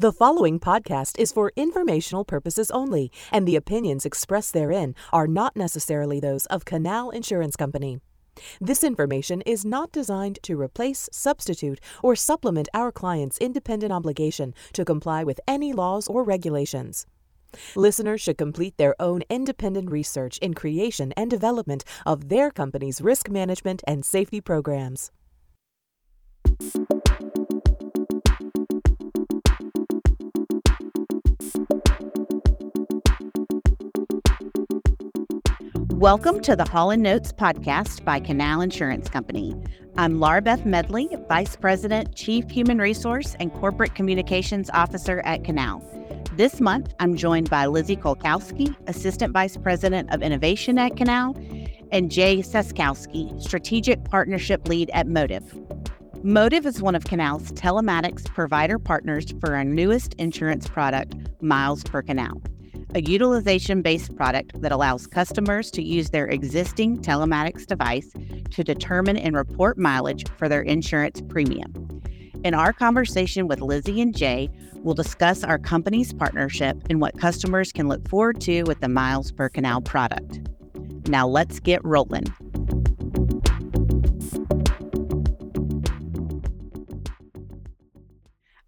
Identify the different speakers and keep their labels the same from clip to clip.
Speaker 1: The following podcast is for informational purposes only, and the opinions expressed therein are not necessarily those of Canal Insurance Company. This information is not designed to replace, substitute, or supplement our client's independent obligation to comply with any laws or regulations. Listeners should complete their own independent research in creation and development of their company's risk management and safety programs.
Speaker 2: Welcome to the Haulin' Notes podcast by Canal Insurance Company. I'm Laura Beth Medley, Vice President, Chief Human Resource and Corporate Communications Officer at Canal. This month, I'm joined by Lizzie Kolkowski, Assistant Vice President of Innovation at Canal, and Jay Cestkowski, Strategic Partnership Lead at Motive. Motive is one of Canal's telematics provider partners for our newest insurance product, Miles per Canal a utilization based product that allows customers to use their existing telematics device to determine and report mileage for their insurance premium. In our conversation with Lizzie and Jay, we'll discuss our company's partnership and what customers can look forward to with the Miles per Canal product. Now let's get rolling.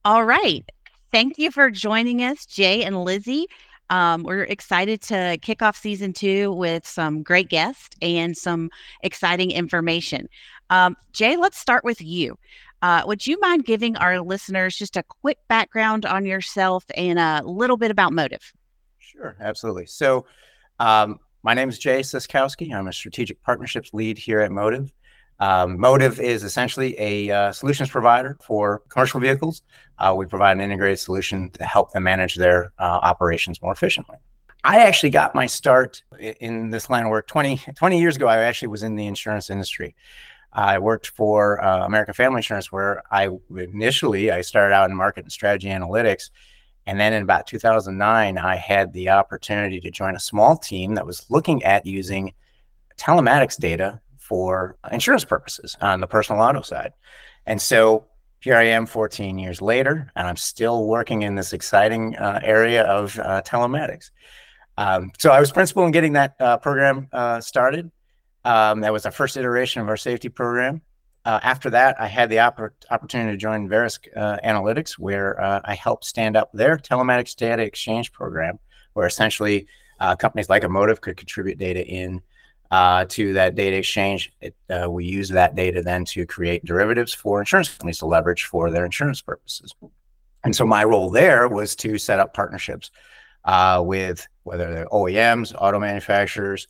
Speaker 2: All right. Thank you for joining us, Jay and Lizzie. Um, we're excited to kick off season two with some great guests and some exciting information. Um, Jay, let's start with you. Uh, would you mind giving our listeners just a quick background on yourself and a little bit about Motive?
Speaker 3: Sure, absolutely. So, um, my name is Jay Cestkowski. I'm a strategic partnerships lead here at Motive. Um, Motive is essentially a uh, solutions provider for commercial vehicles. Uh, we provide an integrated solution to help them manage their uh, operations more efficiently. I actually got my start in this line of work 20, 20 years ago. I actually was in the insurance industry. I worked for uh, American Family Insurance, where I initially I started out in market and strategy analytics, and then in about 2009, I had the opportunity to join a small team that was looking at using telematics data for insurance purposes on the personal auto side. And so here I am 14 years later, and I'm still working in this exciting uh, area of uh, telematics. Um, so I was principal in getting that uh, program uh, started. Um, that was the first iteration of our safety program. Uh, after that, I had the oppor- opportunity to join Verisk uh, Analytics, where I helped stand up their telematics data exchange program, where essentially companies like Emotive could contribute data in uh, to that data exchange. It, uh, we use that data then to create derivatives for insurance companies to leverage for their insurance purposes. And so my role there was to set up partnerships uh, with whether they're OEMs, auto manufacturers,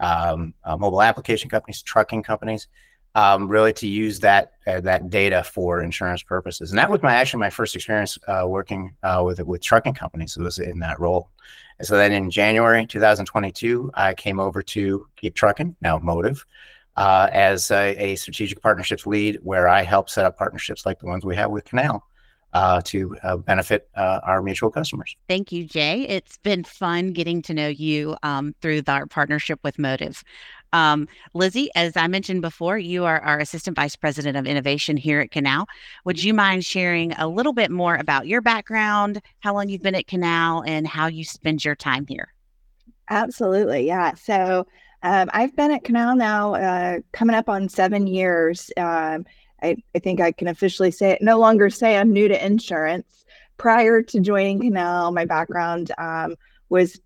Speaker 3: um, uh, mobile application companies, trucking companies, um, really to use that uh, that data for insurance purposes. And that was my actually my first experience uh, working with with trucking companies. It was in that role. And so then in January 2022, I came over to Keep Trucking, now Motive, uh, as a, a, strategic partnerships lead, where I help set up partnerships like the ones we have with Canal. Uh, to uh, benefit uh, our mutual customers.
Speaker 2: Thank you, Jay. It's been fun getting to know you um, through our partnership with Motive. Um, Lizzie, as I mentioned before, you are our Assistant Vice President of Innovation here at Canal. Would you mind sharing a little bit more about your background, how long you've been at Canal, and how you spend your time here?
Speaker 4: Absolutely. Yeah. So um, I've been at Canal now uh, coming up on seven years. Um, I, I think I can officially say it, no longer say I'm new to insurance. Prior to joining Canal, my background um, was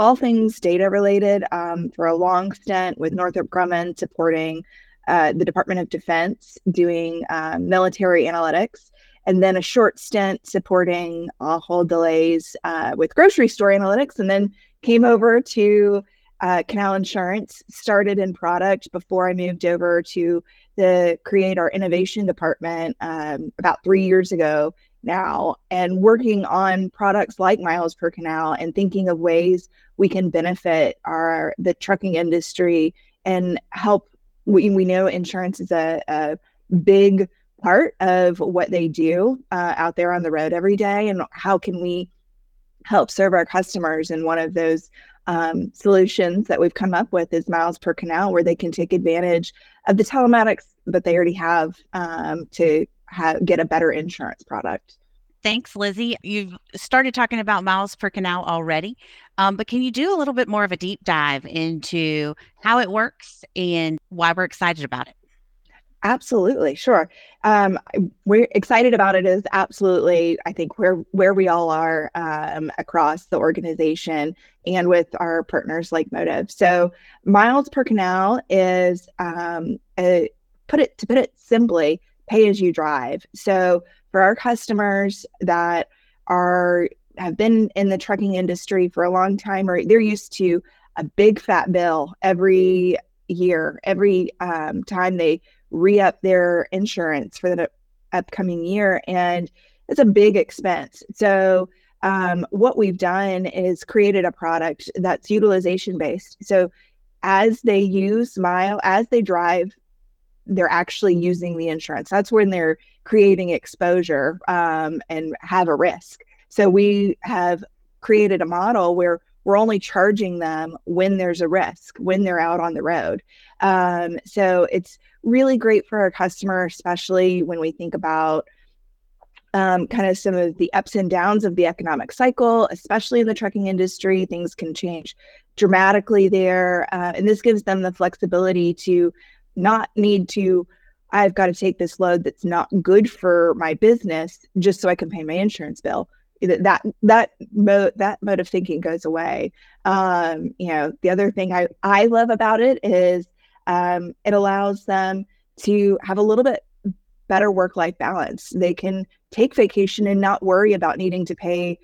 Speaker 4: all things data related um, for a long stint with Northrop Grumman supporting uh, the Department of Defense doing uh, military analytics, and then a short stint supporting Ahold Delhaize uh, with grocery store analytics, and then came over to uh, Canal Insurance, started in product before I moved over to the create our innovation department um, about three years ago now and working on products like miles per canal and thinking of ways we can benefit our the trucking industry and help we, we know insurance is a, a big part of what they do uh, out there on the road every day and how can we help serve our customers? And one of those um, solutions that we've come up with is miles per canal where they can take advantage of the telematics that they already have um, to have, get a better insurance product.
Speaker 2: Thanks, Lizzie. You've started talking about miles per canal already, um, but can you do a little bit more of a deep dive into how it works and why we're excited about it?
Speaker 4: Absolutely, sure. Um, we're excited about it. Is absolutely, I think, where where we all are um, across the organization and with our partners like Motive. So, miles per canal is um, a, put it to put it simply, pay as you drive. So, for our customers that are have been in the trucking industry for a long time, or they're used to a big fat bill every year, every um, time they re up their insurance for the upcoming year. And it's a big expense. So, um, what we've done is created a product that's utilization based. So, as they use mile, as they drive, they're actually using the insurance. That's when they're creating exposure um, and have a risk. So, we have created a model where we're only charging them when there's a risk, when they're out on the road. Um, so it's really great for our customer, especially when we think about um, kind of some of the ups and downs of the economic cycle, especially in the trucking industry. Things can change dramatically there. Uh, and this gives them the flexibility to not need to, I've got to take this load that's not good for my business just so I can pay my insurance bill. That that mode that mode of thinking goes away. Um you know the other thing i i love about it is um it allows them to have a little bit better work life balance. They can take vacation and not worry about needing to pay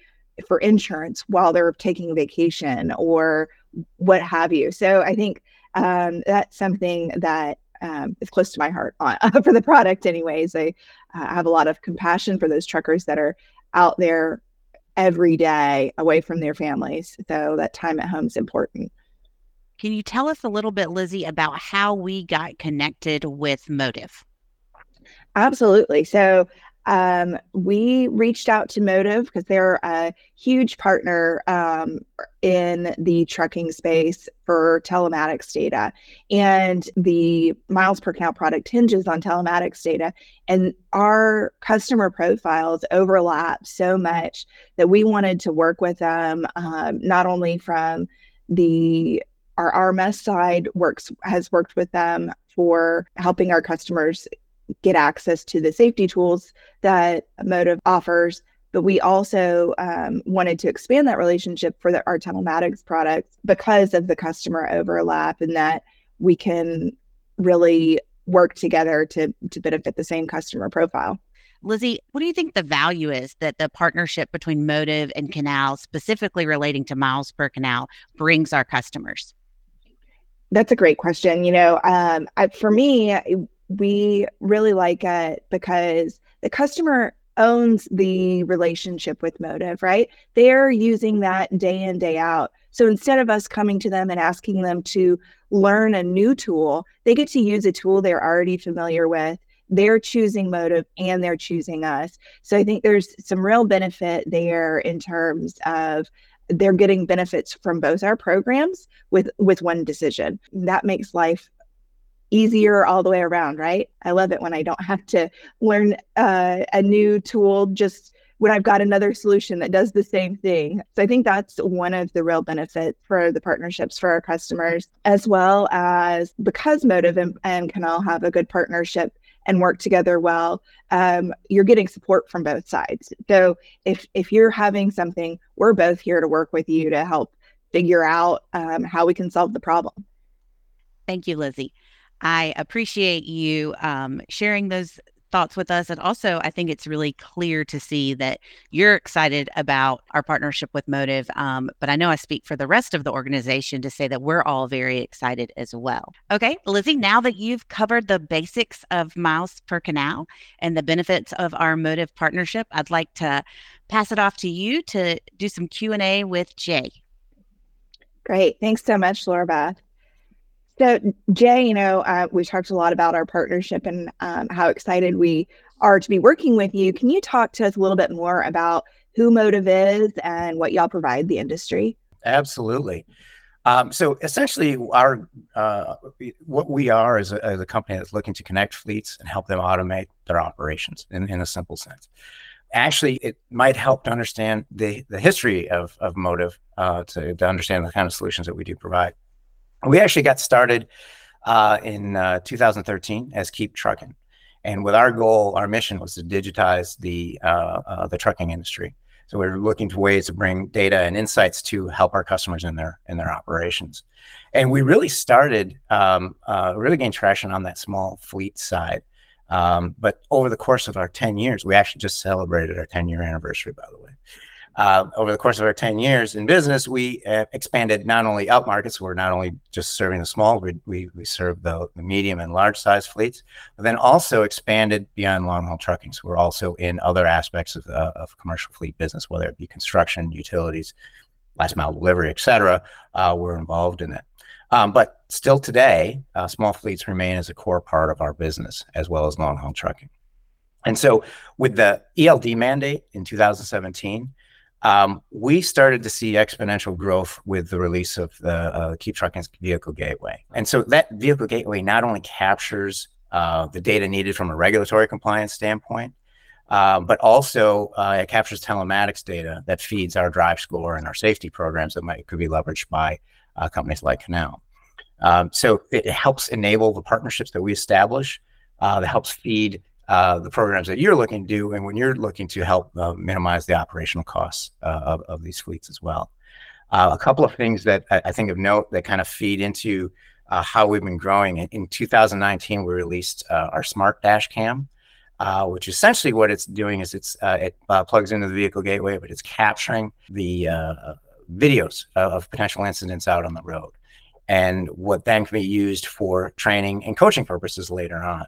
Speaker 4: for insurance while they're taking vacation or what have you. So i think um that's something that um, is close to my heart on, for the product anyways i uh, have a lot of compassion for those truckers that are out there every day away from their families. So that time at home is important.
Speaker 2: Can you tell us a little bit, Lizzie, about how we got connected with Motive?
Speaker 4: Absolutely. So um, we reached out to Motive because they're a huge partner um, in the trucking space for telematics data. And the miles per canal product hinges on telematics data. And our customer profiles overlap so much that we wanted to work with them, um, not only from the our RMS side works has worked with them for helping our customers get access to the safety tools that Motive offers. But we also um, wanted to expand that relationship for the, our telematics products because of the customer overlap and that we can really work together to, to benefit the same customer profile.
Speaker 2: Lizzie, what do you think the value is that the partnership between Motive and Canal, specifically relating to miles per canal, brings our customers?
Speaker 4: That's a great question. You know, um, I, for me, we really like it because the customer owns the relationship with Motive, right? They're using that day in, day out. So instead of us coming to them and asking them to learn a new tool, they get to use a tool they're already familiar with. They're choosing Motive and they're choosing us. So I think there's some real benefit there in terms of they're getting benefits from both our programs with with one decision. That makes life easier all the way around, right? I love it when I don't have to learn uh, a new tool just when I've got another solution that does the same thing. So I think that's one of the real benefits for the partnerships for our customers, as well as because Motive and, and Canal have a good partnership and work together well, um, you're getting support from both sides. So if if you're having something, we're both here to work with you to help figure out um, how we can solve the problem.
Speaker 2: Thank you, Lizzie. I appreciate you um, sharing those thoughts with us. And also, I think it's really clear to see that you're excited about our partnership with Motive. Um, but I know I speak for the rest of the organization to say that we're all very excited as well. Okay, Lizzie, now that you've covered the basics of miles per canal and the benefits of our Motive partnership, I'd like to pass it off to you to do some Q&A with Jay.
Speaker 4: Great. Thanks so much, Laura Beth. So, Jay, you know, uh, we talked a lot about our partnership and um, how excited we are to be working with you. Can you talk to us a little bit more about who Motive is and what y'all provide the industry?
Speaker 3: Absolutely. Um, so, essentially, our uh, what we are is a, a, company that's looking to connect fleets and help them automate their operations in, in a simple sense. actually it might help to understand the, the history of, of Motive uh, to, to understand the kind of solutions that we do provide. We actually got started uh, in uh, 2013 as Keep Trucking. And with our goal, our mission was to digitize the, uh, uh, the trucking industry. So we're looking for ways to bring data and insights to help our customers in their in their operations. And we really started, um, uh, really gained traction on that small fleet side. Um, but over the course of our 10 years, we actually just celebrated our 10 year anniversary, by the way. Uh, over the course of our 10 years in business, we uh, expanded not only up markets, we're not only just serving the small, we, we, we serve the, the medium and large size fleets, but then also expanded beyond long haul trucking. So we're also in other aspects of, uh, of commercial fleet business, whether it be construction, utilities, last mile delivery, et cetera. Uh, we're involved in it. Um, but still today, uh, small fleets remain as a core part of our business as well as long haul trucking. And so with the ELD mandate in 2017, um, we started to see exponential growth with the release of the uh, Keep Trucking Vehicle Gateway. And so that Vehicle Gateway not only captures uh, the data needed from a regulatory compliance standpoint, uh, but also uh, it captures telematics data that feeds our drive score and our safety programs that might could be leveraged by uh, companies like Canal. Um, so it helps enable the partnerships that we establish uh, that helps feed uh, the programs that you're looking to do and when you're looking to help uh, minimize the operational costs uh, of, of these fleets as well. Uh, a couple of things that I, think of note that kind of feed into uh, how we've been growing. In, in 2019, we released our Smart Dash Cam, which essentially what it's doing is it's it plugs into the vehicle gateway, but it's capturing the videos of potential incidents out on the road and what then can be used for training and coaching purposes later on.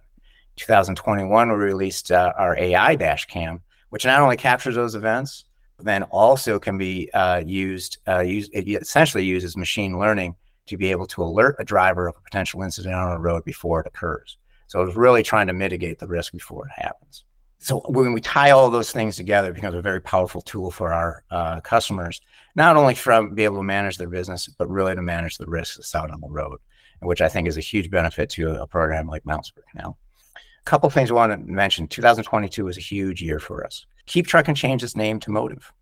Speaker 3: 2021, we released uh, our AI dash cam, which not only captures those events, but then also can be uh, used, uh, use, it essentially uses machine learning to be able to alert a driver of a potential incident on a road before it occurs. So it's really trying to mitigate the risk before it happens. So when we tie all those things together, it becomes a very powerful tool for our uh, customers, not only from be able to manage their business, but really to manage the risks out on the road, which I think is a huge benefit to a program like Mounts Canal couple things I want to mention. 2022 was a huge year for us. Keep Trucking changed its name to Motive.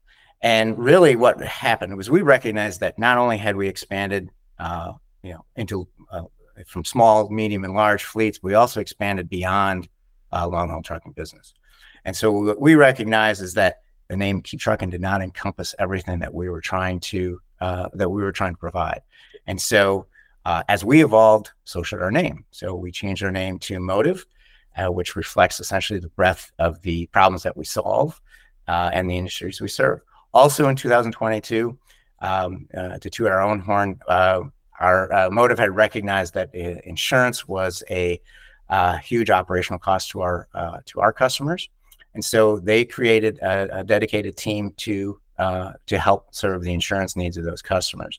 Speaker 3: And really, what happened was we recognized that not only had we expanded, uh, you know, into uh, from small, medium, and large fleets, we also expanded beyond uh, long haul trucking business. And so what we recognize is that the name Keep Trucking did not encompass everything that we were trying to uh, that we were trying to provide. And so uh, as we evolved, so should our name. So we changed our name to Motive uh, which reflects essentially the breadth of the problems that we solve uh, and the industries we serve. Also in 2022, um, uh, to toot our own horn, uh, our uh, Motive had recognized that uh, insurance was a huge operational cost to our to our customers, and so they created a, a dedicated team to to help serve the insurance needs of those customers.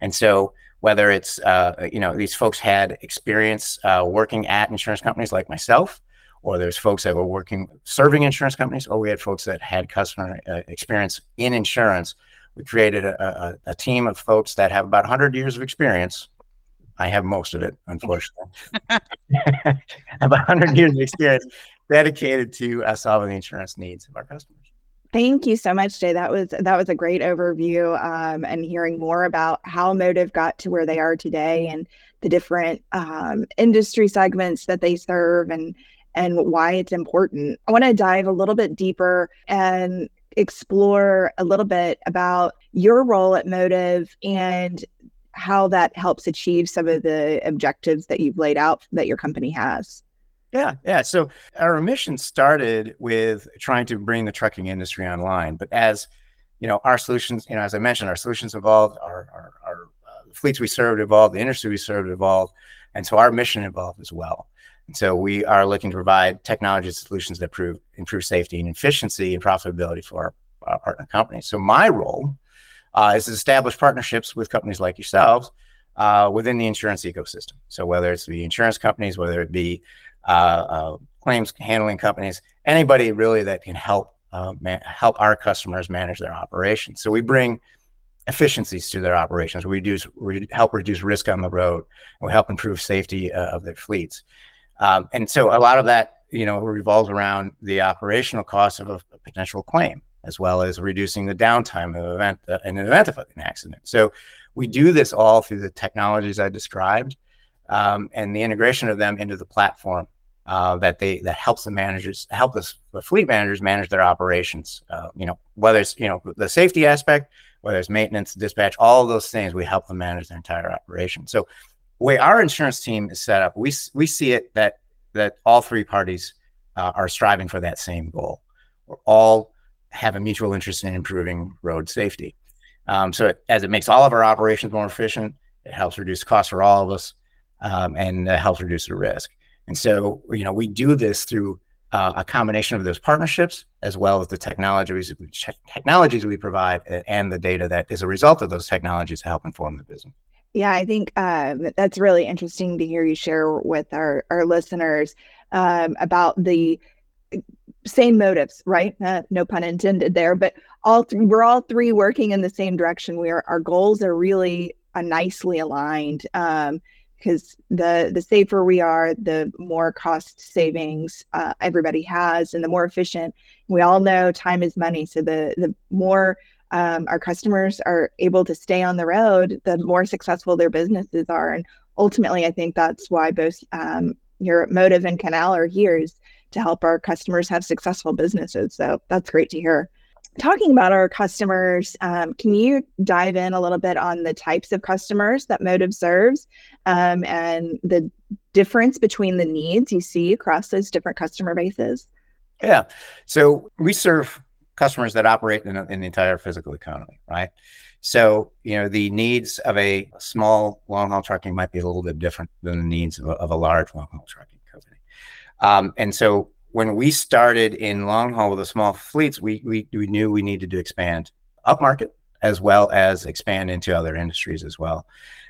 Speaker 3: And so whether it's uh, you know these folks had experience uh, working at insurance companies like myself or there's folks that were working serving insurance companies or we had folks that had customer uh, experience in insurance. We created a, a, a, team of folks that have about 100 years of experience. I have most of it unfortunately. About 100 years of experience dedicated to uh, solving the insurance needs of our customers
Speaker 4: Thank you so much, Jay. That was that was a great overview, um, and hearing more about how Motive got to where they are today, and the different um, industry segments that they serve, and and why it's important. I want to dive a little bit deeper and explore a little bit about your role at Motive and how that helps achieve some of the objectives that you've laid out that your company has.
Speaker 3: Yeah, yeah. So our mission started with trying to bring the trucking industry online, but as you know, our solutions, you know, as I mentioned, our solutions evolved, our our, our uh, fleets we served evolved, the industry we served evolved, and so our mission evolved as well. And so we are looking to provide technology solutions that prove improve safety and efficiency and profitability for our, our partner companies. So my role uh, is to establish partnerships with companies like yourselves uh, within the insurance ecosystem. So whether it's the insurance companies, whether it be claims handling companies, anybody really that can help uh, man- help our customers manage their operations. So we bring efficiencies to their operations. We reduce, we help reduce risk on the road. We help improve safety uh, of their fleets. Um, and so a lot of that you know revolves around the operational cost of a, a potential claim, as well as reducing the downtime of an event uh, in an event of an accident. So we do this all through the technologies I described um, and the integration of them into the platform uh, that they that helps the managers help the, the fleet managers manage their operations. Uh, you know, whether it's you know the safety aspect, whether it's maintenance, dispatch, all those things, we help them manage their entire operation. So, the way our insurance team is set up, we we see it that that all three parties uh, are striving for that same goal. We're all have a mutual interest in improving road safety. Um, so, it, as it makes all of our operations more efficient, it helps reduce costs for all of us, um, and uh, helps reduce the risk. And so, you know, we do this through uh, a combination of those partnerships as well as the technologies technologies we provide and the data that is a result of those technologies to help inform the business.
Speaker 4: Yeah, I think uh, that's really interesting to hear you share with our our listeners um, about the same motives, right? Uh, no pun intended there, but all th- we're all three working in the same direction. We are our goals are really uh, nicely aligned. Um, because the the safer we are, the more cost savings uh, everybody has, and the more efficient. We all know time is money, so the the more um, our customers are able to stay on the road, the more successful their businesses are, and ultimately, I think that's why both um, your Motive and Canal are here is to help our customers have successful businesses. So that's great to hear talking about our customers, um, can you dive in a little bit on the types of customers that Motive serves um, and the difference between the needs you see across those different customer bases?
Speaker 3: Yeah. So we serve customers that operate in, in the entire physical economy, right? So, you know, the needs of a small long haul trucking might be a little bit different than the needs of a, of a large long haul trucking company. Um, and so when we started in long haul with the small fleets, we, we, we knew we needed to expand upmarket as well as expand into other industries as well.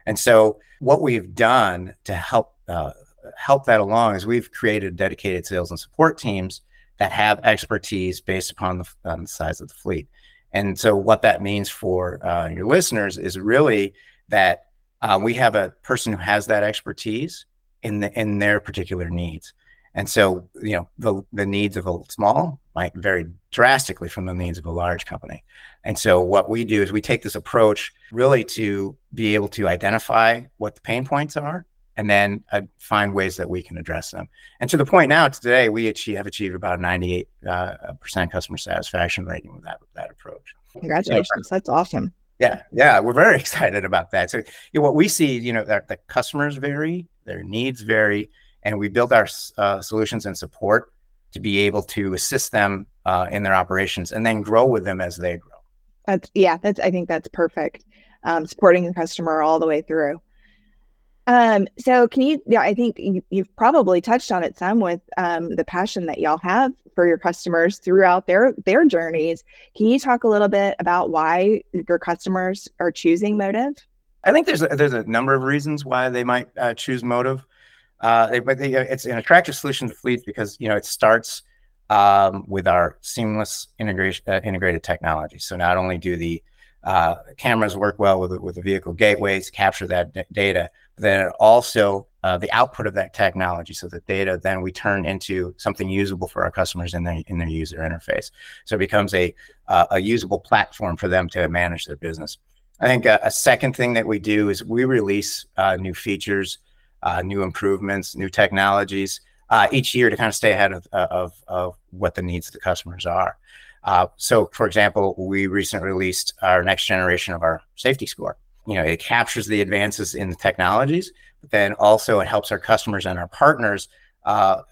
Speaker 3: And so what we've done to help uh, help that along is we've created dedicated sales and support teams that have expertise based upon the, on the size of the fleet. And so what that means for uh, your listeners is really that uh, we have a person who has that expertise in the in their particular needs. And so, you know, the, the needs of a small might vary drastically from the needs of a large company. And so, what we do is we take this approach really to be able to identify what the pain points are and then uh, find ways that we can address them. And to the point now, today, we achieve, have achieved about 98 uh, percent customer satisfaction rating with that, with that approach.
Speaker 4: Congratulations. So, That's awesome.
Speaker 3: Yeah, yeah, we're very excited about that. So, you know, what we see, you know, that the customers vary, their needs vary, and we built our uh, solutions and support to be able to assist them uh, in their operations and then grow with them as they grow.
Speaker 4: That's yeah, that's I think that's perfect. Um, supporting the customer all the way through. Um, so can you? Yeah, I think you, have probably touched on it some with um, the passion that y'all have for your customers throughout their their journeys. Can you talk a little bit about why your customers are choosing Motive?
Speaker 3: I think there's a, there's a number of reasons why they might uh, choose Motive. Uh, they, but they, it's an attractive solution to fleets because you know it starts um, with our seamless integration uh, integrated technology. So not only do the uh, cameras work well with with the vehicle gateways, capture that d- data, but then also uh, the output of that technology. So the data then we turn into something usable for our customers in their in their user interface. So it becomes a uh, a usable platform for them to manage their business. I think a, a second thing that we do is we release uh, new features uh, new improvements, new technologies uh, each year to kind of stay ahead of, uh, of, of what the needs of the customers are. Uh, so, for example, we recently released our next generation of our safety score. You know, it captures the advances in the technologies, but then also it helps our customers and our partners uh,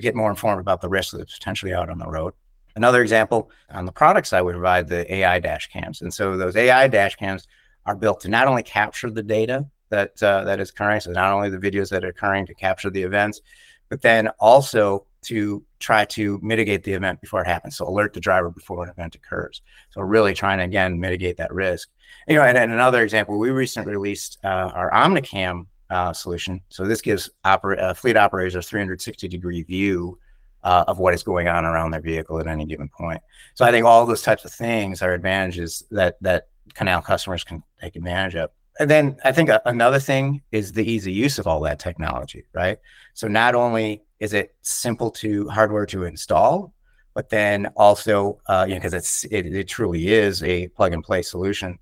Speaker 3: get more informed about the risks that's potentially out on the road. Another example on the product side, we provide the AI dash cams. And so those AI dash cams are built to not only capture the data that uh, that is occurring. So not only the videos that are occurring to capture the events, but then also to try to mitigate the event before it happens. So alert the driver before an event occurs. So really trying to again mitigate that risk. You know, and, and another example, we recently released uh, our Omnicam uh, solution. So this gives oper- uh, fleet operators a 360 degree view uh, of what is going on around their vehicle at any given point. So I think all those types of things are advantages that that Canal customers can take advantage of. And then I think another thing is the easy use of all that technology, right? So not only is it simple to hardware to install, but then also, uh, you know, because it's it, it, truly is a plug and play solution.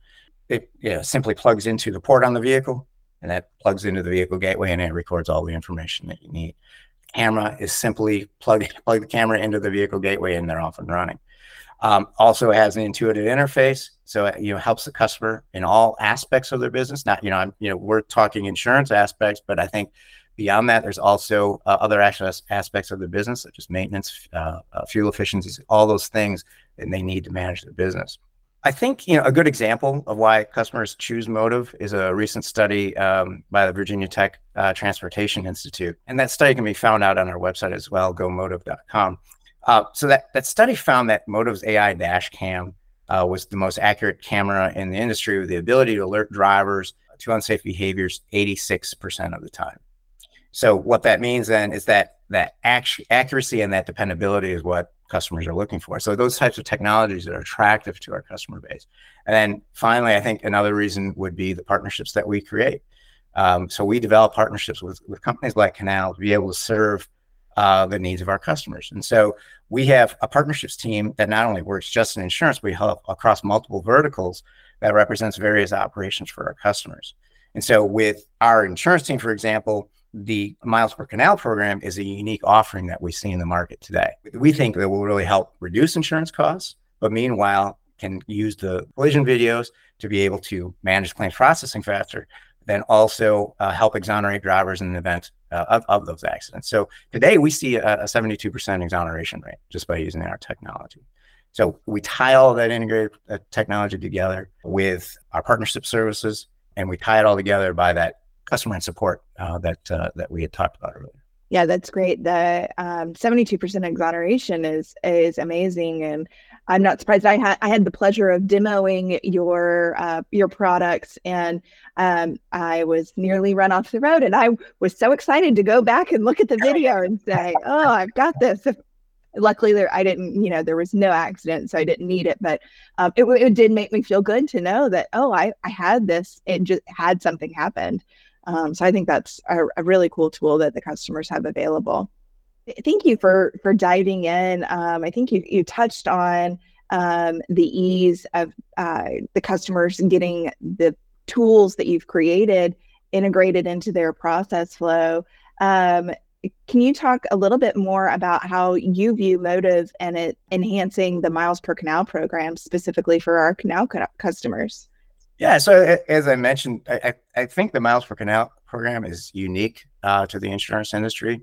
Speaker 3: It you know, simply plugs into the port on the vehicle, and that plugs into the vehicle gateway, and it records all the information that you need. Camera is simply plug plug the camera into the vehicle gateway, and they're off and running. Um, also has an intuitive interface, so it, you know helps the customer in all aspects of their business. Not you know I'm, you know we're talking insurance aspects, but I think beyond that, there's also uh, other aspects of the business, such as maintenance, uh, uh, fuel efficiencies, all those things that they need to manage their business. I think you know a good example of why customers choose Motive is a recent study um, by the Virginia Tech uh, Transportation Institute, and that study can be found out on our website as well, gomotive.com. Uh, so that, that study found that Motive's AI dash cam uh, was the most accurate camera in the industry with the ability to alert drivers to unsafe behaviors 86% of the time. So what that means then is that that accuracy and that dependability is what customers are looking for. So those types of technologies that are attractive to our customer base. And then finally, I think another reason would be the partnerships that we create. Um, so we develop partnerships with, with companies like Canal to be able to serve uh, the needs of our customers. And so we have a partnerships team that not only works just in insurance, we help across multiple verticals that represents various operations for our customers. And so with our insurance team, for example, the miles per canal program is a unique offering that we see in the market today. We think that will really help reduce insurance costs, but meanwhile can use the collision videos to be able to manage claims processing faster, then also uh, help exonerate drivers in the event uh, of, of those accidents. So today we see a, a 72% exoneration rate just by using our technology. So we tie all that integrated uh, technology together with our partnership services, and we tie it all together by that customer and support uh, that uh, that we had talked about earlier.
Speaker 4: Yeah, that's great. The um, 72% exoneration is is amazing, and I'm not surprised. I had I had the pleasure of demoing your uh, your products, and um, I was nearly run off the road, and I was so excited to go back and look at the video and say, "Oh, I've got this." Luckily, there I didn't. You know, there was no accident, so I didn't need it. But um, it it did make me feel good to know that oh, I I had this. It just had something happened. Um, so I think that's a, a, really cool tool that the customers have available. Thank you for for diving in. Um, I think you you touched on um, the ease of uh, the customers getting the tools that you've created integrated into their process flow. Um, can you talk a little bit more about how you view Motive and it enhancing the miles per canal program specifically for our canal customers?
Speaker 3: Yeah, so as I mentioned, I, I think the miles per canal program is unique uh, to the insurance industry.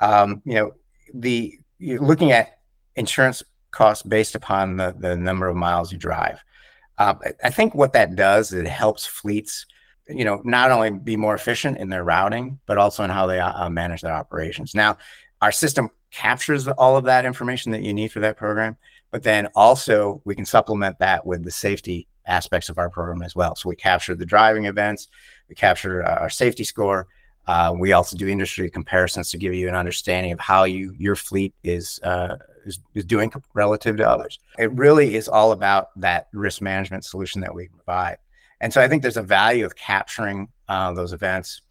Speaker 3: Um, you know, the looking at insurance costs based upon the, the number of miles you drive. Uh, I think what that does is it helps fleets, you know, not only be more efficient in their routing, but also in how they uh, manage their operations. Now, our system captures all of that information that you need for that program, but then also we can supplement that with the safety aspects of our program as well. So we capture the driving events, we capture uh, our safety score. Uh, we also do industry comparisons to give you an understanding of how you your fleet is, uh, is, is doing relative to others. It really is all about that risk management solution that we provide. And so I think there's a value of capturing uh, those events.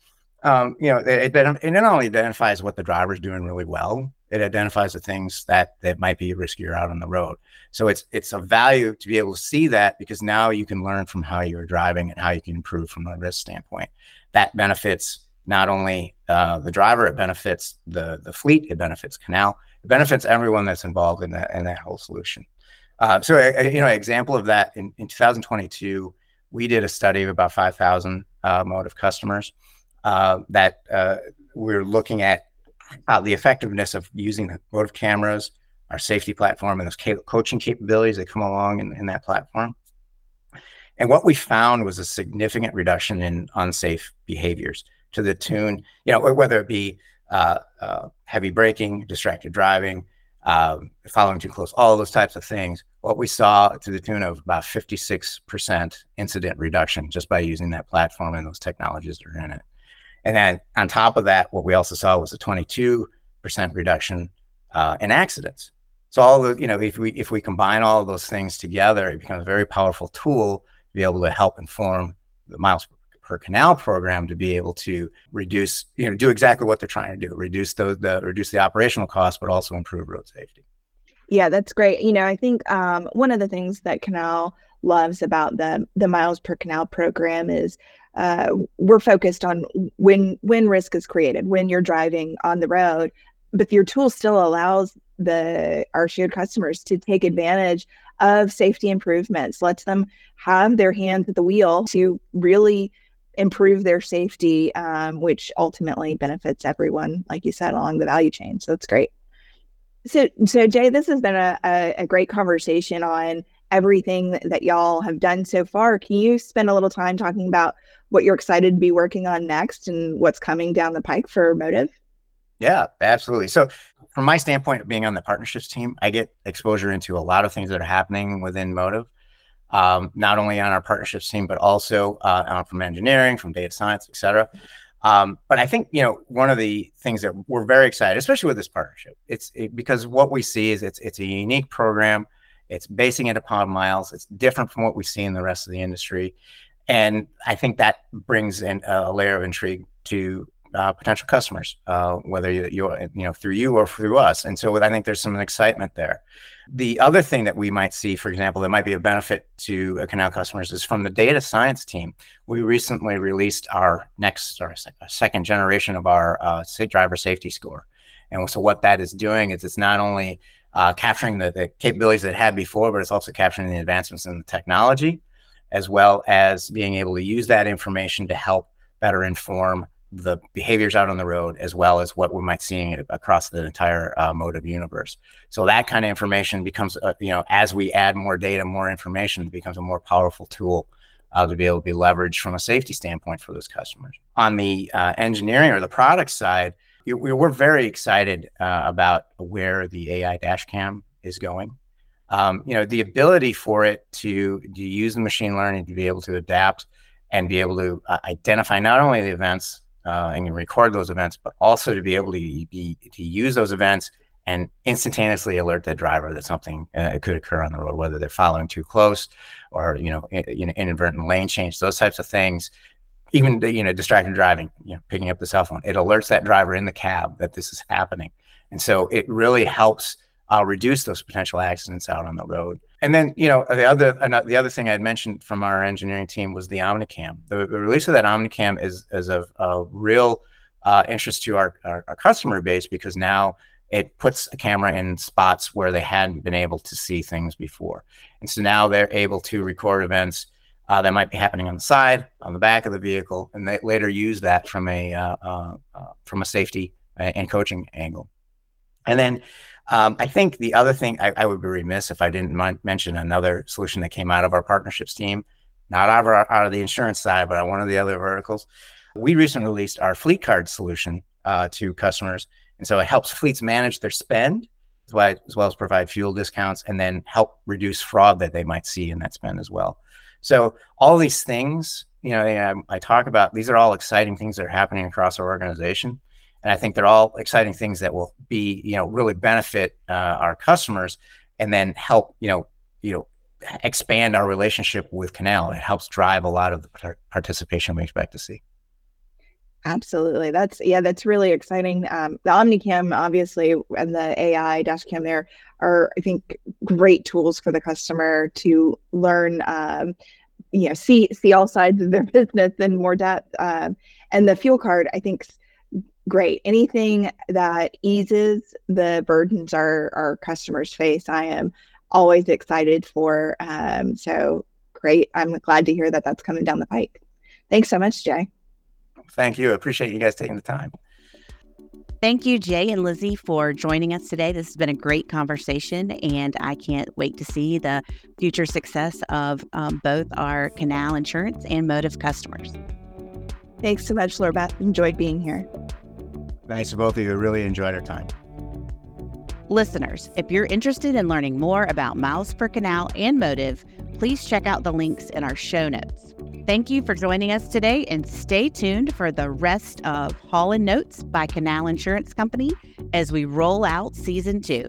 Speaker 3: Um, you know, it, it, it not only identifies what the driver's doing really well, it identifies the things that that might be riskier out on the road. So it's it's a value to be able to see that because now you can learn from how you're driving and how you can improve from a risk standpoint. That benefits not only uh, the driver, it benefits the the fleet, it benefits Canal, it benefits everyone that's involved in that in that whole solution. Uh, so a, a, you know, example of that in, in 2022, we did a study of about 5,000 uh, Motive customers uh, that uh, we're looking at uh, the effectiveness of using the Motive cameras, our safety platform, and those ca- coaching capabilities that come along in, in that platform. And what we found was a significant reduction in unsafe behaviors to the tune, you know, whether it be uh, uh, heavy braking, distracted driving, um, following too close, all those types of things. What we saw to the tune of about 56% incident reduction just by using that platform and those technologies that are in it. And then on top of that, what we also saw was a 22% reduction uh, in accidents. So all the, you know, if we if we combine all those things together, it becomes a very powerful tool to be able to help inform the miles per canal program to be able to reduce, you know, do exactly what they're trying to do, reduce those, the reduce the operational costs, but also improve road safety.
Speaker 4: Yeah, that's great. You know, I think um, one of the things that Canal loves about the the miles per canal program is uh, we're focused on when when risk is created when you're driving on the road. But your tool still allows the our shared customers to take advantage of safety improvements lets them have their hands at the wheel to really improve their safety um, which ultimately benefits everyone like you said along the value chain. So it's great. So so jay this has been a, a, a great conversation on everything that y'all have done so far. Can you spend a little time talking about what you're excited to be working on next and what's coming down the pike for Motive?
Speaker 3: yeah, absolutely. So, from my standpoint of being on the partnerships team, I get exposure into a lot of things that are happening within Motive, um, not only on our partnerships team, but also uh, from engineering, from data science, et cetera. Um, but I think you know one of the things that we're very excited, especially with this partnership, it's it, because what we see is it's it's a unique program. It's basing it upon miles. It's different from what we see in the rest of the industry, and I think that brings in a layer of intrigue to uh, potential customers, uh, whether you, you you know through you or through us. And so I think there's some excitement there. The other thing that we might see, for example, that might be a benefit to uh, Canal customers is from the data science team. We recently released our next or second generation of our uh, driver safety score. And so what that is doing is it's not only uh, capturing the, the capabilities that it had before, but it's also capturing the advancements in the technology, as well as being able to use that information to help better inform the behaviors out on the road as well as what we might see across the entire uh, Motive universe. So that kind of information becomes, uh, you know, as we add more data, more information, it becomes a more powerful tool uh, to be able to be leveraged from a safety standpoint for those customers. On the uh, engineering or the product side, we're very excited uh, about where the AI dash cam is going. Um, you know, the ability for it to, to use the machine learning to be able to adapt and be able to uh, identify not only the events uh, and record those events, but also to be able to be to use those events and instantaneously alert the driver that something uh, could occur on the road, whether they're following too close or you know, in, you know inadvertent lane change, those types of things. Even you know distracted driving, you know, picking up the cell phone, it alerts that driver in the cab that this is happening, and so it really helps uh, reduce those potential accidents out on the road. And then, you know, the other the other thing I had mentioned from our engineering team was the OmniCam. The, the release of that OmniCam is is of, a real uh, interest to our, our, our customer base because now it puts a camera in spots where they hadn't been able to see things before, and so now they're able to record events. Uh, that might be happening on the side, on the back of the vehicle, and they later use that from a uh, uh, uh from a safety and coaching angle. And then um, I think the other thing I, I, would be remiss if I didn't m- mention another solution that came out of our partnerships team, not out of, our, out of the insurance side, but on one of the other verticals. We recently released our fleet card solution uh, to customers. And so it helps fleets manage their spend as well, as well as provide fuel discounts and then help reduce fraud that they might see in that spend as well. So all these things, you know, I, I talk about, these are all exciting things that are happening across our organization and I think they're all exciting things that will be, you know, really benefit uh, our customers, and then help, you know, you know, expand our relationship with Canal. It helps drive a lot of the participation we expect to see.
Speaker 4: Absolutely, that's yeah, that's really exciting. Um, the OmniCam, obviously, and the AI dashcam there are, I think, great tools for the customer to learn. Um, you know, see see all sides of their business in more depth. Um, and the fuel card, I think, great. Anything that eases the burdens our, our customers face, I am always excited for. Um, so great. I'm glad to hear that that's coming down the pike. Thanks so much, Jay.
Speaker 3: Thank you. I appreciate you guys taking the time.
Speaker 2: Thank you, Jay and Lizzie, for joining us today. This has been a great conversation, and I can't wait to see the future success of um, both our Canal Insurance and Motive customers.
Speaker 4: Thanks so much, Laura Beth. Enjoyed being here.
Speaker 3: Thanks to both of you. Really enjoyed our time.
Speaker 2: Listeners, if you're interested in learning more about miles per canal and motive, please check out the links in our show notes. Thank you for joining us today and stay tuned for the rest of Haulin' Notes by Canal Insurance Company as we roll out season two.